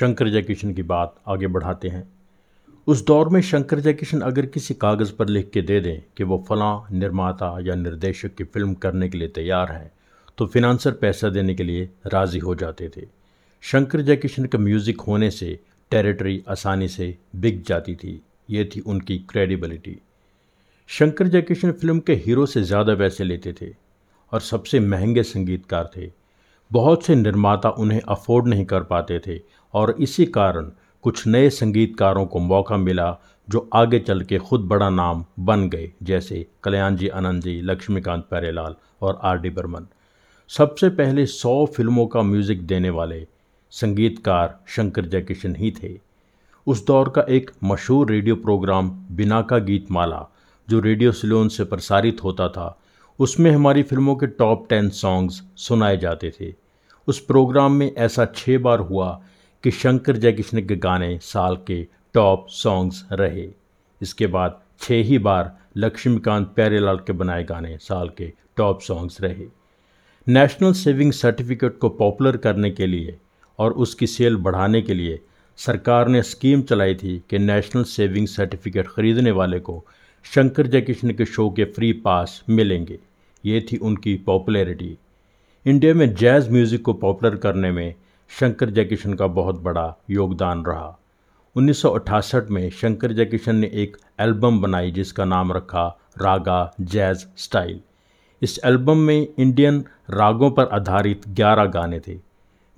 शंकर जयकिशन की बात आगे बढ़ाते हैं। उस दौर में शंकर जयकिशन अगर किसी कागज़ पर लिख के दे दें कि वो फलां निर्माता या निर्देशक की फ़िल्म करने के लिए तैयार हैं तो फिनांसर पैसा देने के लिए राज़ी हो जाते थे। शंकर जयकिशन का म्यूज़िक होने से टेरिटरी आसानी से बिक जाती थी। ये थी उनकी क्रेडिबिलिटी शंकर जयकिशन फ़िल्म के हीरो से ज़्यादा पैसे लेते थे और सबसे महँगे संगीतकार थे। बहुत से निर्माता उन्हें अफोर्ड नहीं कर पाते थे और इसी कारण कुछ नए संगीतकारों को मौका मिला जो आगे चल के खुद बड़ा नाम बन गए, जैसे कल्याण जी आनंद जी लक्ष्मीकांत प्यारेलाल और आर डी बर्मन। सबसे पहले सौ फ़िल्मों का म्यूज़िक देने वाले संगीतकार शंकर जयकिशन ही थे। उस दौर का एक मशहूर रेडियो प्रोग्राम बिना का गीत माला जो रेडियो सिलोन से प्रसारित होता था, उसमें हमारी फ़िल्मों के टॉप टेन सॉन्ग्स सुनाए जाते थे। उस प्रोग्राम में ऐसा छः बार हुआ कि शंकर जयकिशन के गाने साल के टॉप सॉन्ग्स रहे। इसके बाद छः ही बार लक्ष्मीकांत प्यारेलाल के बनाए गाने साल के टॉप सॉन्ग्स रहे। नेशनल सेविंग सर्टिफिकेट को पॉपुलर करने के लिए और उसकी सेल बढ़ाने के लिए सरकार ने स्कीम चलाई थी कि नेशनल सेविंग सर्टिफिकेट ख़रीदने वाले को शंकर जयकिशन के शो के फ्री पास मिलेंगे। ये थी उनकी पॉपुलैरिटी। इंडिया में जैज़ म्यूज़िक को पॉपुलर करने में शंकर जयकिशन का बहुत बड़ा योगदान रहा। 1968 में शंकर जयकिशन ने एक एल्बम बनाई जिसका नाम रखा रागा जैज स्टाइल। इस एल्बम में इंडियन रागों पर आधारित 11 गाने थे,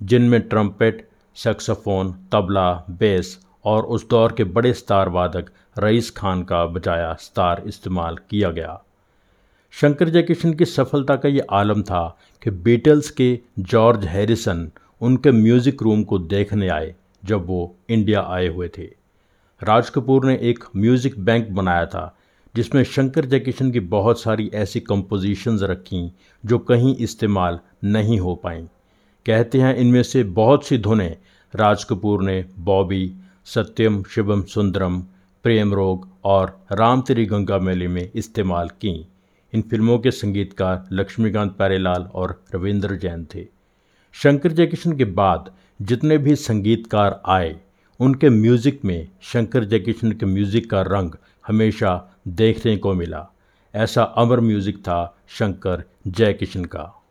जिनमें ट्रम्पेट, सेक्सोफोन, तबला, बेस और उस दौर के बड़े स्टार वादक रईस खान का बजाया स्टार इस्तेमाल किया गया। शंकर जयकिशन की सफलता का ये आलम था कि बीटल्स के जॉर्ज हैरिसन उनके म्यूज़िक रूम को देखने आए, जब वो इंडिया आए हुए थे। राज कपूर ने एक म्यूज़िक बैंक बनाया था, जिसमें शंकर जयकिशन की बहुत सारी ऐसी कंपोजिशंस रखीं, जो कहीं इस्तेमाल नहीं हो पाईं। कहते हैं, इनमें से बहुत सी धुनें, राज कपूर ने बॉबी सत्यम, शिवम, सुंदरम, प्रेम रोग और राम तेरी गंगा मेले में इस्तेमाल की। इन फ़िल्मों के संगीतकार लक्ष्मीकांत प्यारेलाल और रविंद्र जैन थे। शंकर जयकिशन के बाद जितने भी संगीतकार आए, उनके म्यूज़िक में शंकर जयकिशन के म्यूज़िक का रंग हमेशा देखने को मिला। ऐसा अमर म्यूज़िक था शंकर जयकिशन का।